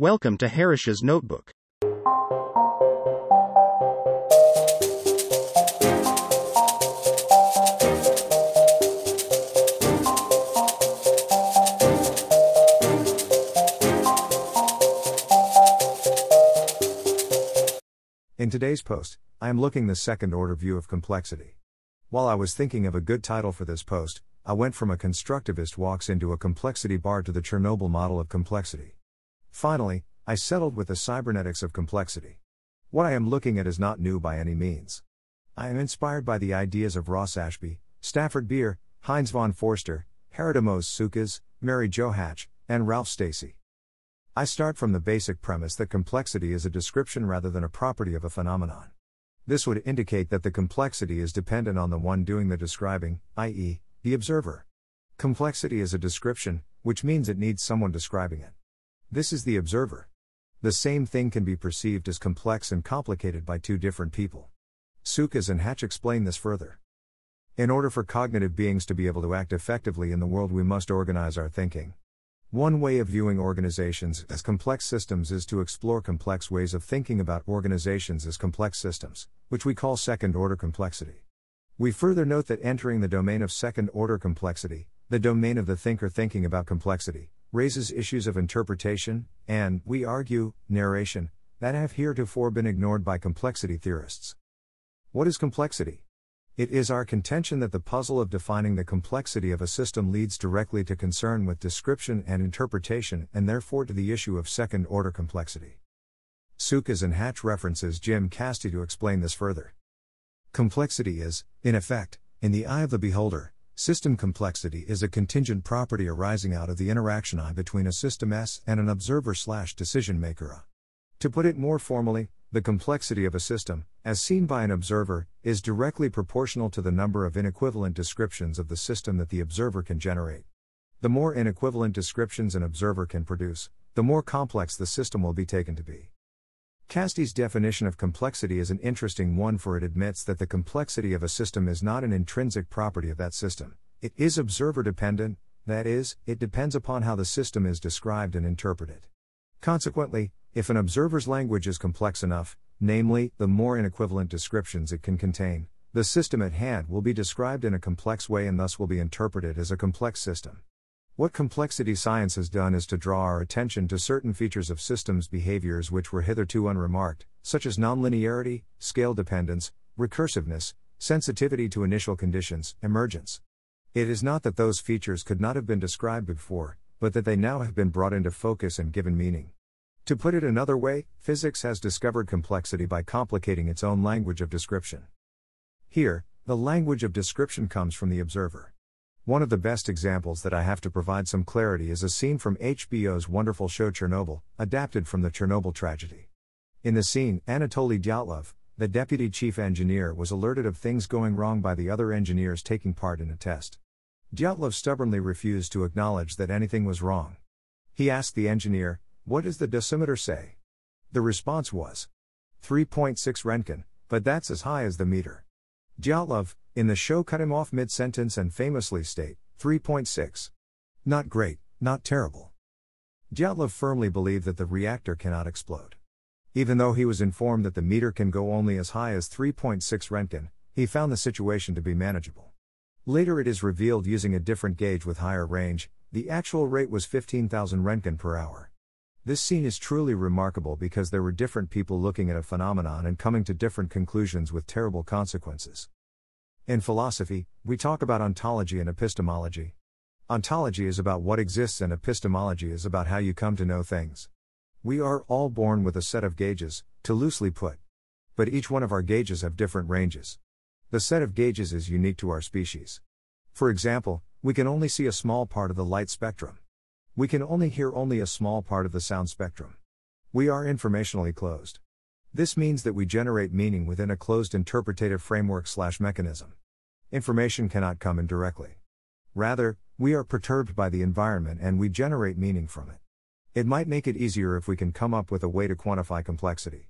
Welcome to Harish's Notebook. In today's post, I am looking the second order view of complexity. While I was thinking of a good title for this post, I went from a constructivist walks into a complexity bar to the Chernobyl model of complexity. Finally, I settled with the cybernetics of complexity. What I am looking at is not new by any means. I am inspired by the ideas of Ross Ashby, Stafford Beer, Heinz von Foerster, Haridimos Tsoukas, Mary Jo Hatch, and Ralph Stacey. I start from the basic premise that complexity is a description rather than a property of a phenomenon. This would indicate that the complexity is dependent on the one doing the describing, i.e., the observer. Complexity is a description, which means it needs someone describing it. This is the observer. The same thing can be perceived as complex and complicated by two different people. Tsoukas and Hatch explain this further. In order for cognitive beings to be able to act effectively in the world, we must organize our thinking. One way of viewing organizations as complex systems is to explore complex ways of thinking about organizations as complex systems, which we call second order complexity. We further note that entering the domain of second order complexity, the domain of the thinker thinking about complexity, raises issues of interpretation, and, we argue, narration, that have heretofore been ignored by complexity theorists. What is complexity? It is our contention that the puzzle of defining the complexity of a system leads directly to concern with description and interpretation and therefore to the issue of second order complexity. Tsoukas and Hatch references Jim Casti to explain this further. Complexity is, in effect, in the eye of the beholder, system complexity is a contingent property arising out of the interaction I between a system S and an observer slash decision maker A. To put it more formally, the complexity of a system, as seen by an observer, is directly proportional to the number of inequivalent descriptions of the system that the observer can generate. The more inequivalent descriptions an observer can produce, the more complex the system will be taken to be. Casti's definition of complexity is an interesting one for it admits that the complexity of a system is not an intrinsic property of that system. It is observer dependent, that is, it depends upon how the system is described and interpreted. Consequently, if an observer's language is complex enough, namely, the more inequivalent descriptions it can contain, the system at hand will be described in a complex way and thus will be interpreted as a complex system. What complexity science has done is to draw our attention to certain features of systems behaviors which were hitherto unremarked, such as nonlinearity, scale dependence, recursiveness, sensitivity to initial conditions, emergence. It is not that those features could not have been described before, but that they now have been brought into focus and given meaning. To put it another way, physics has discovered complexity by complicating its own language of description. Here, the language of description comes from the observer. One of the best examples that I have to provide some clarity is a scene from HBO's wonderful show Chernobyl, adapted from the Chernobyl tragedy. In the scene, Anatoly Dyatlov, the deputy chief engineer, was alerted of things going wrong by the other engineers taking part in a test. Dyatlov stubbornly refused to acknowledge that anything was wrong. He asked the engineer, what does the dosimeter say? The response was 3.6 Roentgen, but that's as high as the meter. Dyatlov, in the show, cut him off mid sentence and famously state 3.6. Not great, not terrible. Dyatlov firmly believed that the reactor cannot explode. Even though he was informed that the meter can go only as high as 3.6 Roentgen, he found the situation to be manageable. Later, it is revealed using a different gauge with higher range, the actual rate was 15,000 Roentgen per hour. This scene is truly remarkable because there were different people looking at a phenomenon and coming to different conclusions with terrible consequences. In philosophy, we talk about ontology and epistemology. Ontology is about what exists, and epistemology is about how you come to know things. We are all born with a set of gauges, to loosely put. But each one of our gauges have different ranges. The set of gauges is unique to our species. For example, we can only see a small part of the light spectrum. We can only hear only a small part of the sound spectrum. We are informationally closed. This means that we generate meaning within a closed interpretative framework slash mechanism. Information cannot come in directly. Rather, we are perturbed by the environment and we generate meaning from it. It might make it easier if we can come up with a way to quantify complexity.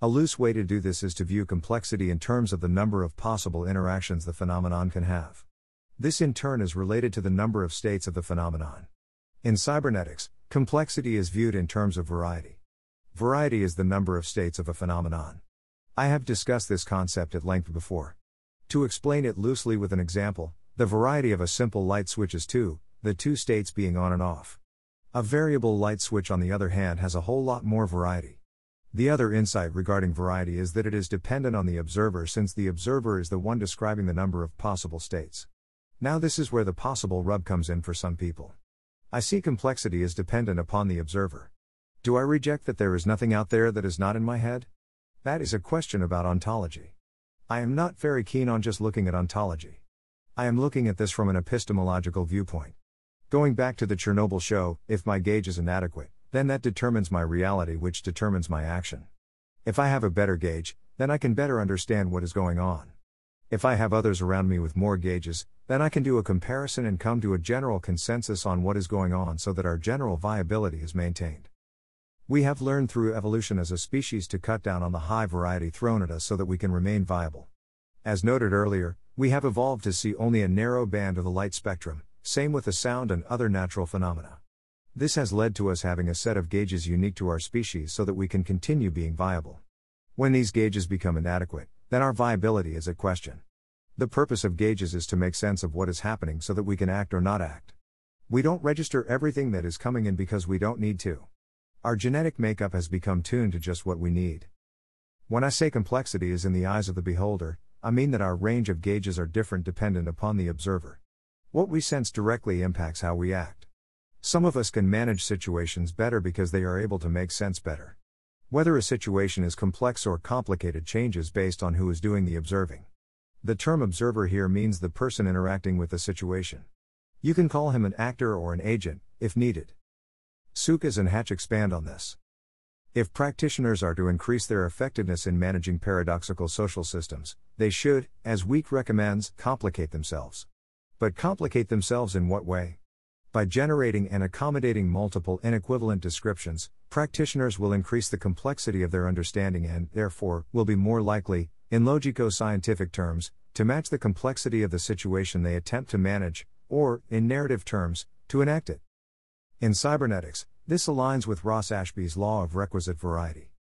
A loose way to do this is to view complexity in terms of the number of possible interactions the phenomenon can have. This in turn is related to the number of states of the phenomenon. In cybernetics, Complexity is viewed in terms of variety. Variety is the number of states of a phenomenon. I have discussed this concept at length before. To explain it loosely with an example, the variety of a simple light switch is 2, the two states being on and off. A variable light switch, on the other hand, has a whole lot more variety. The other insight regarding variety is that it is dependent on the observer since the observer is the one describing the number of possible states. Now, this is where the possible rub comes in for some people. I see complexity as dependent upon the observer. Do I reject that there is nothing out there that is not in my head? That is a question about ontology. I am not very keen on just looking at ontology. I am looking at this from an epistemological viewpoint. Going back to the Chernobyl show, if my gauge is inadequate, then that determines my reality, which determines my action. If I have a better gauge, then I can better understand what is going on. If I have others around me with more gauges, then I can do a comparison and come to a general consensus on what is going on so that our general viability is maintained. We have learned through evolution as a species to cut down on the high variety thrown at us so that we can remain viable. As noted earlier, we have evolved to see only a narrow band of the light spectrum, same with the sound and other natural phenomena. This has led to us having a set of gauges unique to our species so that we can continue being viable. When these gauges become inadequate, then our viability is at question. The purpose of gauges is to make sense of what is happening so that we can act or not act. We don't register everything that is coming in because we don't need to. Our genetic makeup has become tuned to just what we need. When I say complexity is in the eyes of the beholder, I mean that our range of gauges are different dependent upon the observer. What we sense directly impacts how we act. Some of us can manage situations better because they are able to make sense better. Whether a situation is complex or complicated changes based on who is doing the observing. The term observer here means the person interacting with the situation. You can call him an actor or an agent, if needed. Tsoukas and Hatch expand on this. If practitioners are to increase their effectiveness in managing paradoxical social systems, they should, as Weick recommends, complicate themselves. But complicate themselves in what way? By generating and accommodating multiple inequivalent descriptions, practitioners will increase the complexity of their understanding and, therefore, will be more likely, in logico scientific terms, to match the complexity of the situation they attempt to manage, or, in narrative terms, to enact it. In cybernetics, this aligns with Ross Ashby's law of requisite variety.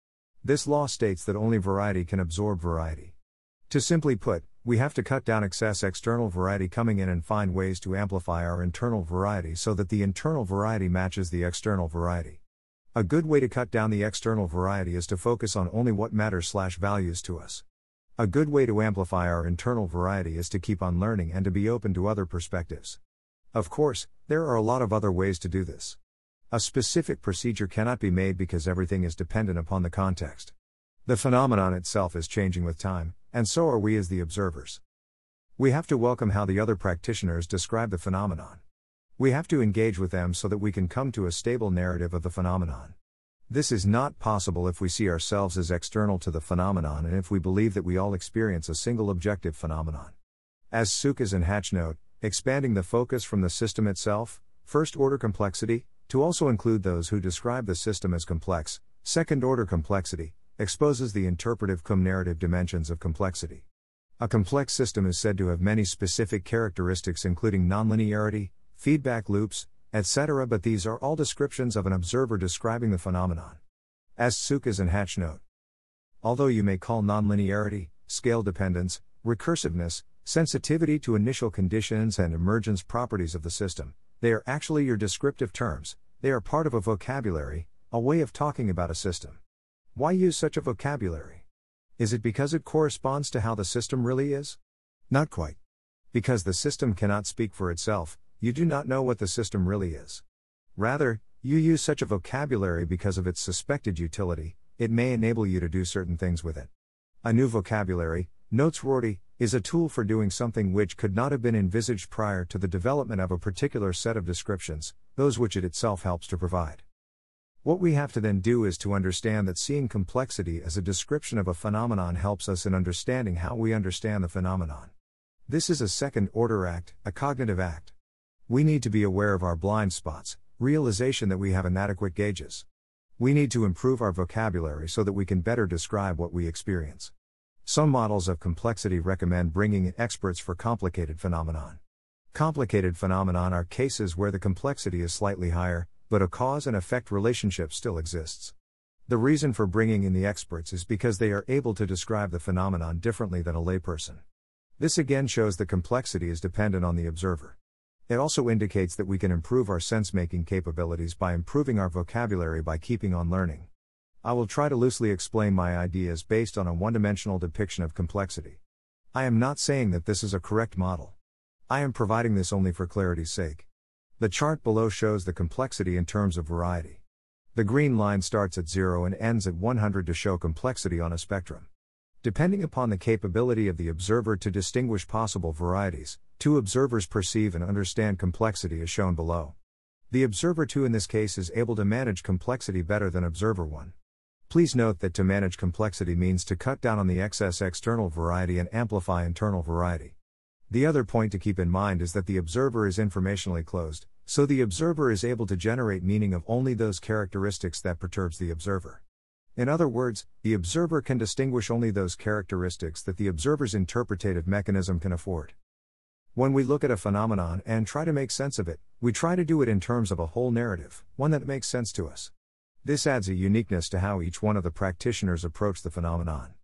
This law states that only variety can absorb variety. To simply put, we have to cut down excess external variety coming in and find ways to amplify our internal variety so that the internal variety matches the external variety. A good way to cut down the external variety is to focus on only what matters slash values to us. A good way to amplify our internal variety is to keep on learning and to be open to other perspectives. Of course, there are a lot of other ways to do this. A specific procedure cannot be made because everything is dependent upon the context. The phenomenon itself is changing with time, and so are we as the observers. We have to welcome how the other practitioners describe the phenomenon. We have to engage with them so that we can come to a stable narrative of the phenomenon. This is not possible if we see ourselves as external to the phenomenon and if we believe that we all experience a single objective phenomenon. As Tsoukas and Hatch note, expanding the focus from the system itself, first order complexity, to also include those who describe the system as complex, second order complexity, exposes the interpretive cum narrative dimensions of complexity. A complex system is said to have many specific characteristics, including nonlinearity, feedback loops, etc., but these are all descriptions of an observer describing the phenomenon. As Tsoukas and Hatch note. Although you may call nonlinearity, scale dependence, recursiveness, sensitivity to initial conditions, and emergence properties of the system, they are actually your descriptive terms, they are part of a vocabulary, a way of talking about a system. Why use such a vocabulary? Is it because it corresponds to how the system really is? Not quite. Because the system cannot speak for itself, you do not know what the system really is. Rather, you use such a vocabulary because of its suspected utility, it may enable you to do certain things with it. A new vocabulary, notes Rorty, is a tool for doing something which could not have been envisaged prior to the development of a particular set of descriptions, those which it itself helps to provide. What we have to then do is to understand that seeing complexity as a description of a phenomenon helps us in understanding how we understand the phenomenon. This is a second order act, a cognitive act. We need to be aware of our blind spots, realization that we have inadequate gauges. We need to improve our vocabulary so that we can better describe what we experience. Some models of complexity recommend bringing in experts for complicated phenomenon. Complicated phenomenon are cases where the complexity is slightly higher, but a cause and effect relationship still exists. The reason for bringing in the experts is because they are able to describe the phenomenon differently than a layperson. This again shows that complexity is dependent on the observer. It also indicates that we can improve our sense making capabilities by improving our vocabulary by keeping on learning. I will try to loosely explain my ideas based on a one dimensional depiction of complexity. I am not saying that this is a correct model. I am providing this only for clarity's sake. The chart below shows the complexity in terms of variety. The green line starts at 0 and ends at 100 to show complexity on a spectrum. Depending upon the capability of the observer to distinguish possible varieties, two observers perceive and understand complexity as shown below. The observer 2 in this case is able to manage complexity better than observer 1. Please note that to manage complexity means to cut down on the excess external variety and amplify internal variety. The other point to keep in mind is that the observer is informationally closed, so the observer is able to generate meaning of only those characteristics that perturbs the observer. In other words, the observer can distinguish only those characteristics that the observer's interpretative mechanism can afford. When we look at a phenomenon and try to make sense of it, we try to do it in terms of a whole narrative, one that makes sense to us. This adds a uniqueness to how each one of the practitioners approach the phenomenon.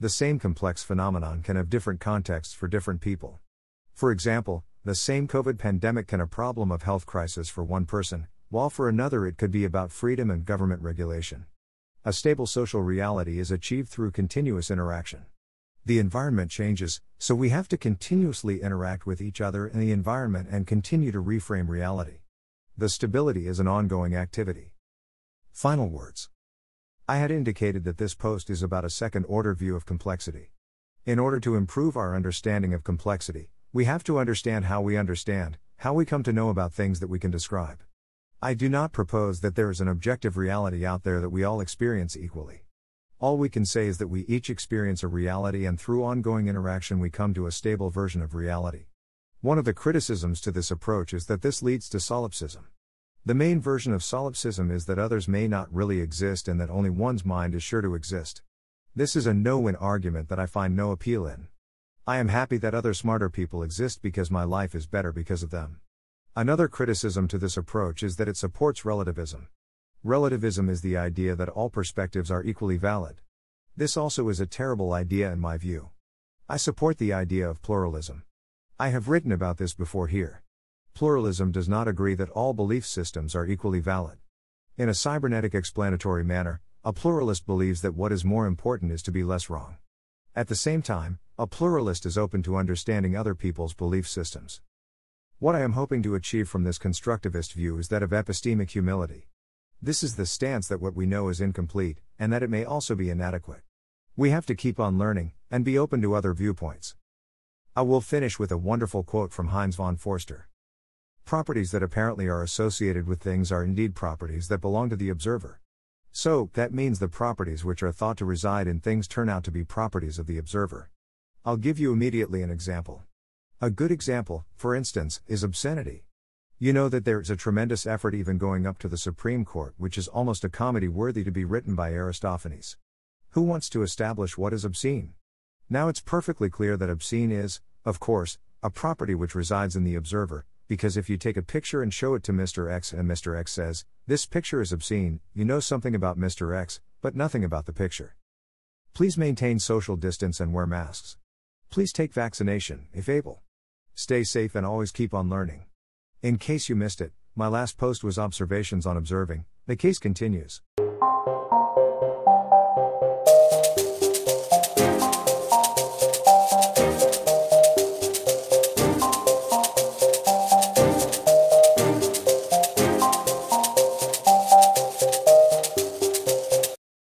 The same complex phenomenon can have different contexts for different people. For example, the same COVID pandemic can a problem of health crisis for one person, while for another it could be about freedom and government regulation. A stable social reality is achieved through continuous interaction. The environment changes, so we have to continuously interact with each other in the environment and continue to reframe reality. The stability is an ongoing activity. Final words. I had indicated that this post is about a second order view of complexity. In order to improve our understanding of complexity, we have to understand how we understand, how we come to know about things that we can describe. I do not propose that there is an objective reality out there that we all experience equally. All we can say is that we each experience a reality and through ongoing interaction we come to a stable version of reality. One of the criticisms to this approach is that this leads to solipsism. The main version of solipsism is that others may not really exist and that only one's mind is sure to exist. This is a no win argument that I find no appeal in. I am happy that other smarter people exist because my life is better because of them. Another criticism to this approach is that it supports relativism. Relativism is the idea that all perspectives are equally valid. This also is a terrible idea in my view. I support the idea of pluralism. I have written about this before here. Pluralism does not agree that all belief systems are equally valid. In a cybernetic explanatory manner, a pluralist believes that what is more important is to be less wrong. At the same time, a pluralist is open to understanding other people's belief systems. What I am hoping to achieve from this constructivist view is that of epistemic humility. This is the stance that what we know is incomplete, and that it may also be inadequate. We have to keep on learning, and be open to other viewpoints. I will finish with a wonderful quote from Heinz von Foerster. Properties that apparently are associated with things are indeed properties that belong to the observer. So, that means the properties which are thought to reside in things turn out to be properties of the observer. I'll give you immediately an example. A good example, for instance, is obscenity. You know that there is a tremendous effort even going up to the Supreme Court, which is almost a comedy worthy to be written by Aristophanes. Who wants to establish what is obscene? Now it's perfectly clear that obscene is, of course, a property which resides in the observer, because if you take a picture and show it to Mr. X and Mr. X says, This picture is obscene, you know something about Mr. X, but nothing about the picture. Please maintain social distance and wear masks. Please take vaccination, if able. Stay safe and always keep on learning. In case you missed it, my last post was observations on observing, the case continues.